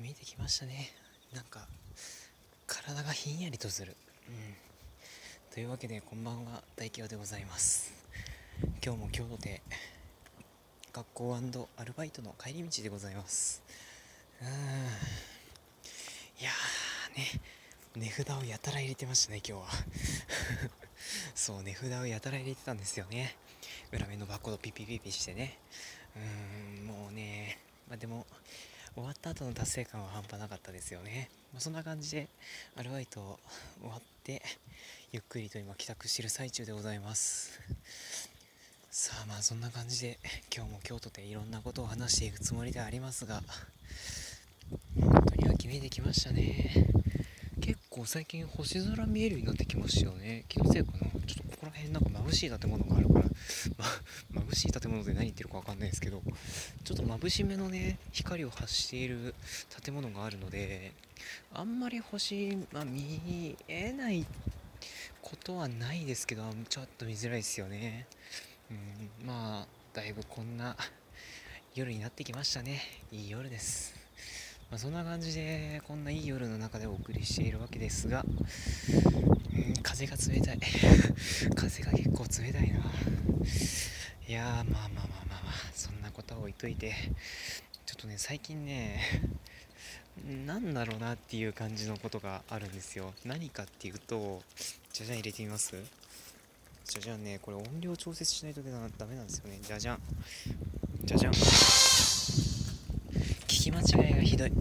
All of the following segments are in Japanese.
秋めいてきましたね。なんか体がひんやりとする。うん。というわけでこんばんは大京でございます。今日も京都で学校アルバイトの帰り道でございます。うん。いやーね。値札をやたら入れてましたね今日は。そう値札をやたら入れてたんですよね。裏面のバーコードピピピピしてね。うーんもうね。まあでも終わった後の達成感は半端なかったですよね、まあ、そんな感じでアルバイト終わってゆっくりと今帰宅してる最中でございます。さあまあそんな感じで今日も京都でいろんなことを話していくつもりではありますが本当に秋めいてきましたね。結構最近星空見えるようになってきましたよね。気のせいかな。ちょっとここら辺なんか眩しい建物があるからま、眩しい建物で何言ってるか分かんないですけどちょっと眩しめのね光を発している建物があるのであんまり星、まあ、見えないことはないですけどちょっと見づらいですよね。うんまあだいぶこんな夜になってきましたね。いい夜です。まあ、そんな感じでこんないい夜の中でお送りしているわけですが、風が冷たい。風が結構冷たいな。いやーまあまあまあまあまあ。そんなことは置いといて。ちょっとね最近ね なんだろうなっていう感じのことがあるんですよ。何かっていうとじゃじゃん入れてみます？じゃじゃんねこれ音量調節しないとダメなんですよね。じゃじゃんじゃじゃん聞き間違いがひどい。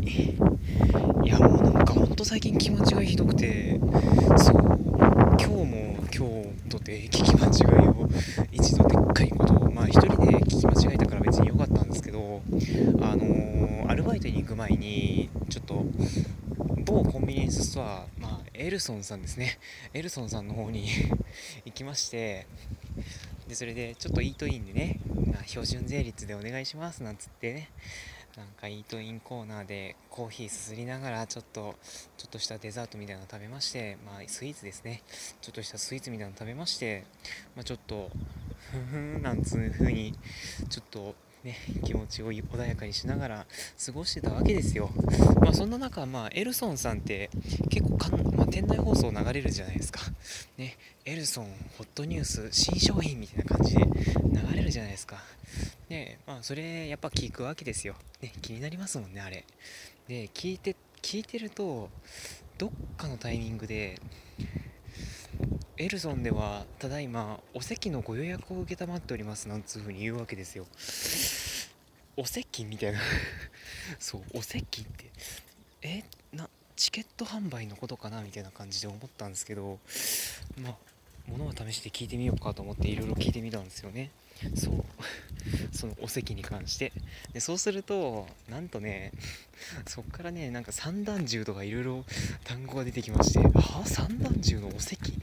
いやもうなんかほんと最近聞き間違いひどくてそうて聞き間違いを一度でっかいことをまあ一人で聞き間違えたから別に良かったんですけどあの、アルバイトに行く前にちょっと某コンビニエンスストア、まあ、エルソンさんですね。エルソンさんの方に 行きましてでそれでちょっとイートインでね、まあ、標準税率でお願いしますなんつってねなんかイートインコーナーでコーヒーすすりながらちょっとちょっとしたデザートみたいなの食べましてまあスイーツですねちょっとしたスイーツみたいなの食べましてまあ、ちょっとふふんなんつう風にちょっとね、気持ちを穏やかにしながら過ごしてたわけですよ。まあそんな中、まあエルソンさんって結構かん、まあ、店内放送流れるじゃないですか。ね、エルソンホットニュース新商品みたいな感じで流れるじゃないですか。で、まあそれやっぱ聞くわけですよ。ね、気になりますもんね、あれ。で、聞いて、聞いてると、どっかのタイミングで、エルソンではただいまお席のご予約を承っておりますなんつう風に言うわけですよお席みたいな そうお席ってえなチケット販売のことかな？みたいな感じで思ったんですけどまあ物は試して聞いてみようかと思っていろいろ聞いてみたんですよね。そう。そのお席に関して。でそうするとなんとね そっからねなんか三段銃とかいろいろ単語が出てきましてはあ？三段銃のお席？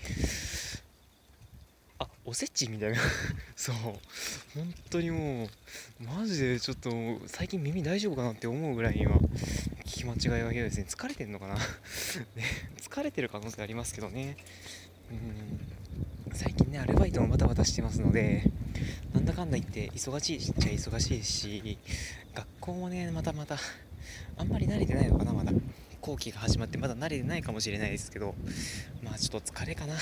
あおせちみたいな。そう。本当にもうマジでちょっと最近耳大丈夫かなって思うぐらいには聞き間違いがひどいですね。疲れてんのかな？ね疲れてる可能性ありますけどね。うん。最近ねアルバイトもバタバタしてますのでなんだかんだ言って忙しいっちゃ忙しいし学校もねまたまたあんまり慣れてないのかなまだ。後期が始まってまだ慣れてないかもしれないですけどまあちょっと疲れかな。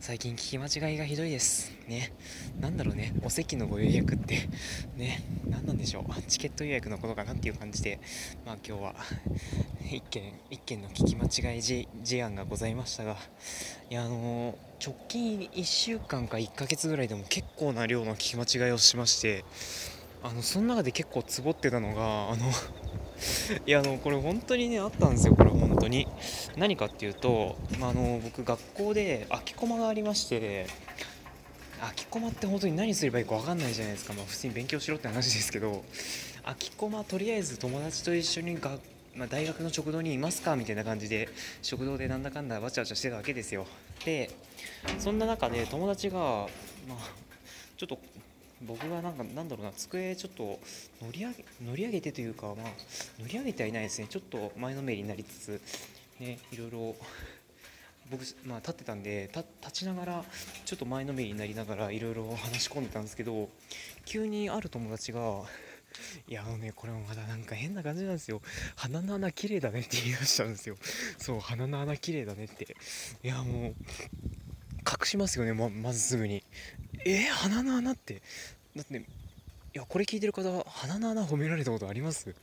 最近聞き間違いがひどいです。ね。なんだろうね。お席のご予約って。ね。何なんでしょう。チケット予約のことかなっていう感じで。まあ今日は一件一件の聞き間違い事案がございましたが。いやあのー、直近1週間か1ヶ月ぐらいでも結構な量の聞き間違いをしましてあのその中で結構ツボってたのがあのいやあのこれ本当にねあったんですよこれ本当に。何かっていうと、まあ、あの僕学校で空きコマがありまして空きコマって本当に何すればいいか分かんないじゃないですか。まあ普通に勉強しろって話ですけど空きコマとりあえず友達と一緒にがまあ、大学の食堂にいますかみたいな感じで食堂でなんだかんだわちゃわちゃしてたわけですよ。でそんな中で友達が、まあ、ちょっと僕がなんかなんだろうな机ちょっと乗り上げ乗り上げてというかまあ乗り上げてはいないですね。ちょっと前のめりになりつつねいろいろ 僕まあ立ってたんで立ちながらちょっと前のめりになりながらいろいろ 話し込んでたんですけど急にある友達が いやあのねこれもまだなんか変な感じなんですよ。鼻の穴綺麗だねって言い出したんですよ。そう鼻の穴綺麗だねって。いやもう隠しますよねままずすぐに。えー、鼻の穴って。だって、ね、いやこれ聞いてる方鼻の穴褒められたことあります？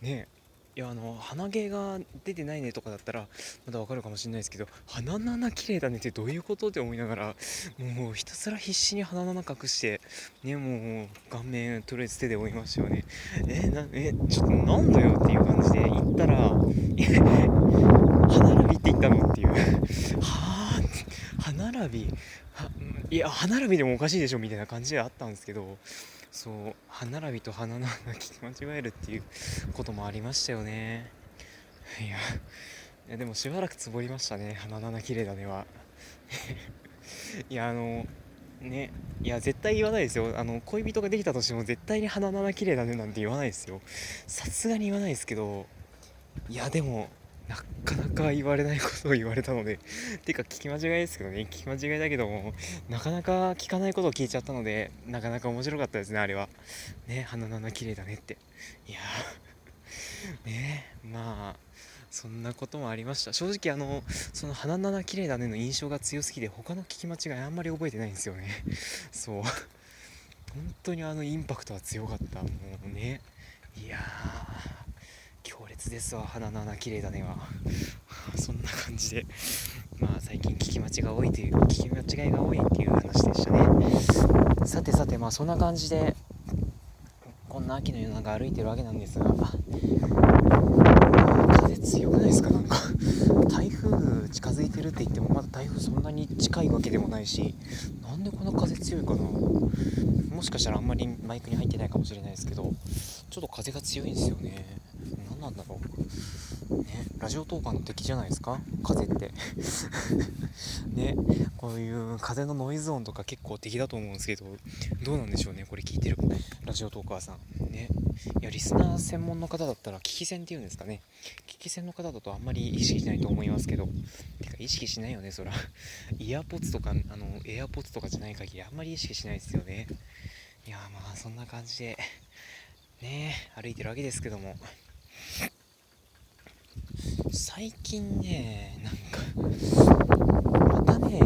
ねいやあの鼻毛が出てないねとかだったらまだわかるかもしれないですけど鼻の穴綺麗だねってどういうことって思いながらもうひたすら必死に鼻の穴隠してねもう顔面とりあえず手で追いましたよね。えなえちょっとなんだよっていう感じで言ったら歯並びって言ったのっていう。はあ。歯並びいや歯並びでもおかしいでしょみたいな感じであったんですけどそう歯並びと鼻の穴聞き間違えるっていうこともありましたよね。いやいやでもしばらくつぼりましたね鼻の穴綺麗だねは。いやあのねいや絶対言わないですよ。あの恋人ができたとしても絶対に鼻の穴綺麗だねなんて言わないですよ。さすがに言わないですけどいやでもなかなか言われないことを言われたので てか聞き間違いですけどね。聞き間違いだけどもなかなか聞かないことを聞いちゃったのでなかなか面白かったですねあれは。ね鼻の穴綺麗だねって。いや ねまあそんなこともありました。正直あのその鼻の穴綺麗だねの印象が強すぎて他の聞き間違いあんまり覚えてないんですよね。そう。本当にあのインパクトは強かった。もうね。いやー。強烈ですわ鼻の穴綺麗だねは そんな感じで。まあ最近聞き間違いが多いという聞き間違いが多いっていう話でしたね。さてさてまあそんな感じでこんな秋の夜中歩いてるわけなんですが。風強くないですかなんか。台風近づいてるって言ってもまだ台風そんなに近いわけでもないしなんでこんな風強いかな。もしかしたらあんまりマイクに入ってないかもしれないですけどちょっと風が強いんですよね。なんだろう。ねラジオトーカーの敵じゃないですか？風って。ねこういう風のノイズ音とか結構敵だと思うんですけどどうなんでしょうねこれ聞いてる。ラジオトーカーさん。ね。いやリスナー専門の方だったら聞き戦っていうんですかね。聞き戦の方だとあんまり意識しないと思いますけど。てか意識しないよねそら。イヤーポッツとかあのエアポッツとかじゃない限りあんまり意識しないですよね。いやまあそんな感じで。ね歩いてるわけですけども。最近ねなんかまたね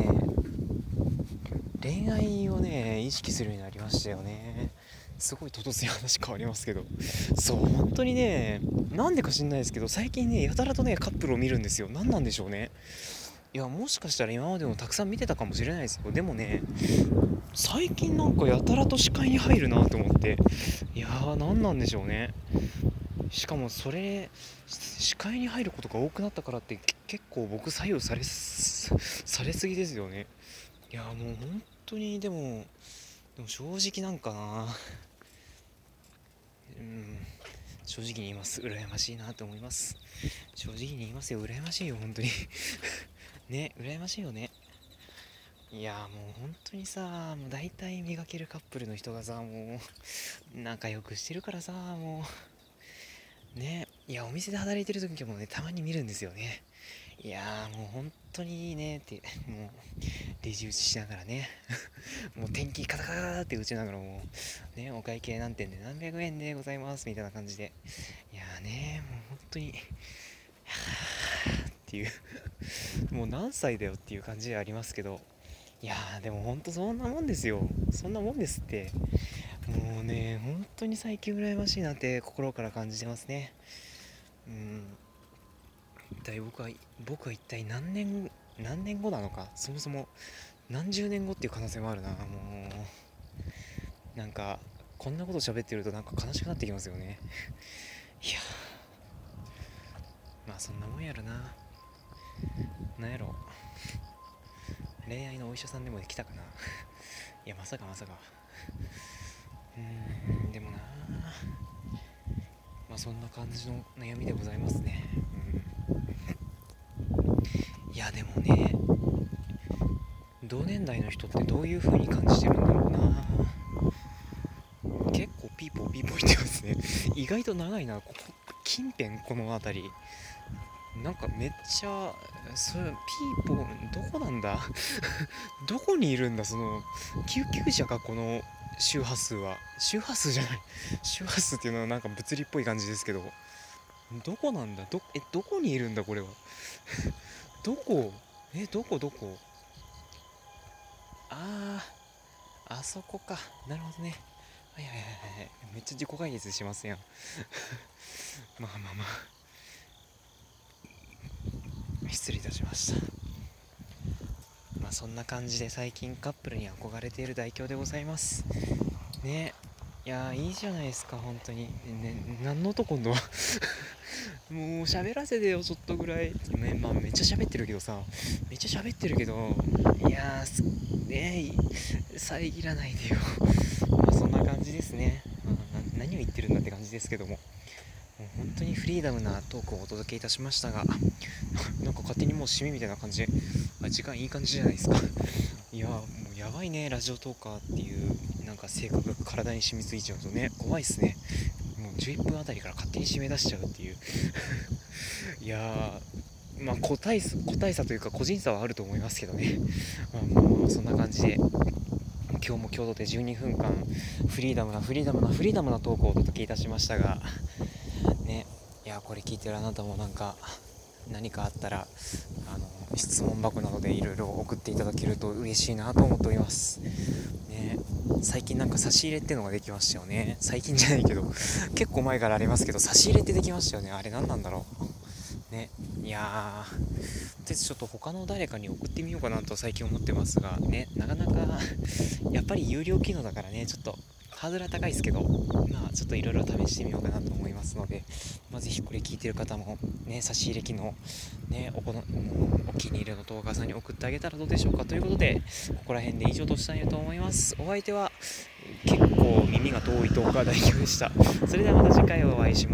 恋愛をね意識するようになりましたよね。すごい突然話変わりますけど。そう本当にねなんでか知んないですけど最近ねやたらとねカップルを見るんですよ。何なんでしょうね。いやもしかしたら今までもたくさん見てたかもしれないですよ。でもね最近なんかやたらと視界に入るなと思って。いやー何なんでしょうね。しかもそれ視界に入ることが多くなったからって結構僕左右されされすぎですよね。いやもう本当にでもでも正直なんかな。うん。正直に言います。羨ましいなと思います。正直に言いますよ。羨ましいよ本当に。ね羨ましいよね。いやもう本当にさもう大体磨けるカップルの人がさもう仲良くしてるからさもう。ね。いやお店で働いてる時もねたまに見るんですよね。いやーもう本当にいいねってもうレジ打ちしながらね。もう天気カタカタって打ちながらもうねお会計何点で何百円でございますみたいな感じで。いやーねもう本当にはーっていう。もう何歳だよっていう感じでありますけど。いやーでも本当そんなもんですよ。そんなもんですって。もうね本当に最近羨ましいなって心から感じてますね。うん。一体僕は僕は一体何年何年後なのか？そもそも何十年後っていう可能性もあるな。もうなんかこんなこと喋ってるとなんか悲しくなってきますよね。いやまあそんなもんやるな。なんやろ。恋愛のお医者さんでもできたかな。いやまさかまさか。うんでもなまあそんな感じの悩みでございますね、うん、いやでもね。同年代の人ってどういう風に感じてるんだろうな結構ピーポーピーポー言ってますね。意外と長いなここ近辺この辺り。なんかめっちゃそれピーポーどこなんだ？どこにいるんだその救急車かこの周波数は。周波数じゃない。周波数っていうのはなんか物理っぽい感じですけど。どこなんだ？どえどこにいるんだこれは？どこ？えどこ？どこ？あああそこか。なるほどね。はいはいはいはい。めっちゃ自己解決しますやん。まあまあまあ。失礼いたしました。あそんな感じで最近カップルに憧れている代表でございます。ね。いやいいじゃないですか本当に。ね何のと今度は。もう喋らせてよちょっとぐらい、ねまあ、めっちゃ喋ってるけどさ。めっちゃ喋ってるけど。いやーね遮らないでよ。まあそんな感じですね、まあ、何を言ってるんだって感じですけども。もう本当にフリーダムなトークをお届けいたしましたが なんか勝手にもう締めみたいな感じであ時間いい感じじゃないですか。いやもうやばいねラジオトーカーっていうなんか性格が体に染みついちゃうとね怖いっすね。もう11分あたりから勝手に締め出しちゃうっていう。いやーまあ個体個体差というか個人差はあると思いますけどね、まあ、もうそんな感じで今日も今日とて12分間フリーダムなフリーダムなフリーダムなトークをお届けいたしましたがやこれ聞いてるあなたもなんか何かあったらあの質問箱などでいろいろ送っていただけると嬉しいなと思っております。ね、最近なんか差し入れっていうのができましたよね。最近じゃないけど、結構前からありますけど、差し入れってできましたよね。あれ何なんだろう。ね、いやー、でちょっと他の誰かに送ってみようかなと最近思ってますが、ね、なかなかやっぱり有料機能だからね、ちょっとハードルは高いですけど、まあ、ちょっといろいろ試してみようかなと思いますので、まあ、ぜひこれ聞いてる方も、ね、差し入れ機能、ね、おこのお気に入りの動画さんに送ってあげたらどうでしょうかということで、ここら辺で以上としたいと思います。お相手は結構耳が遠い動画代表でした。それではまた次回お会いしましょう。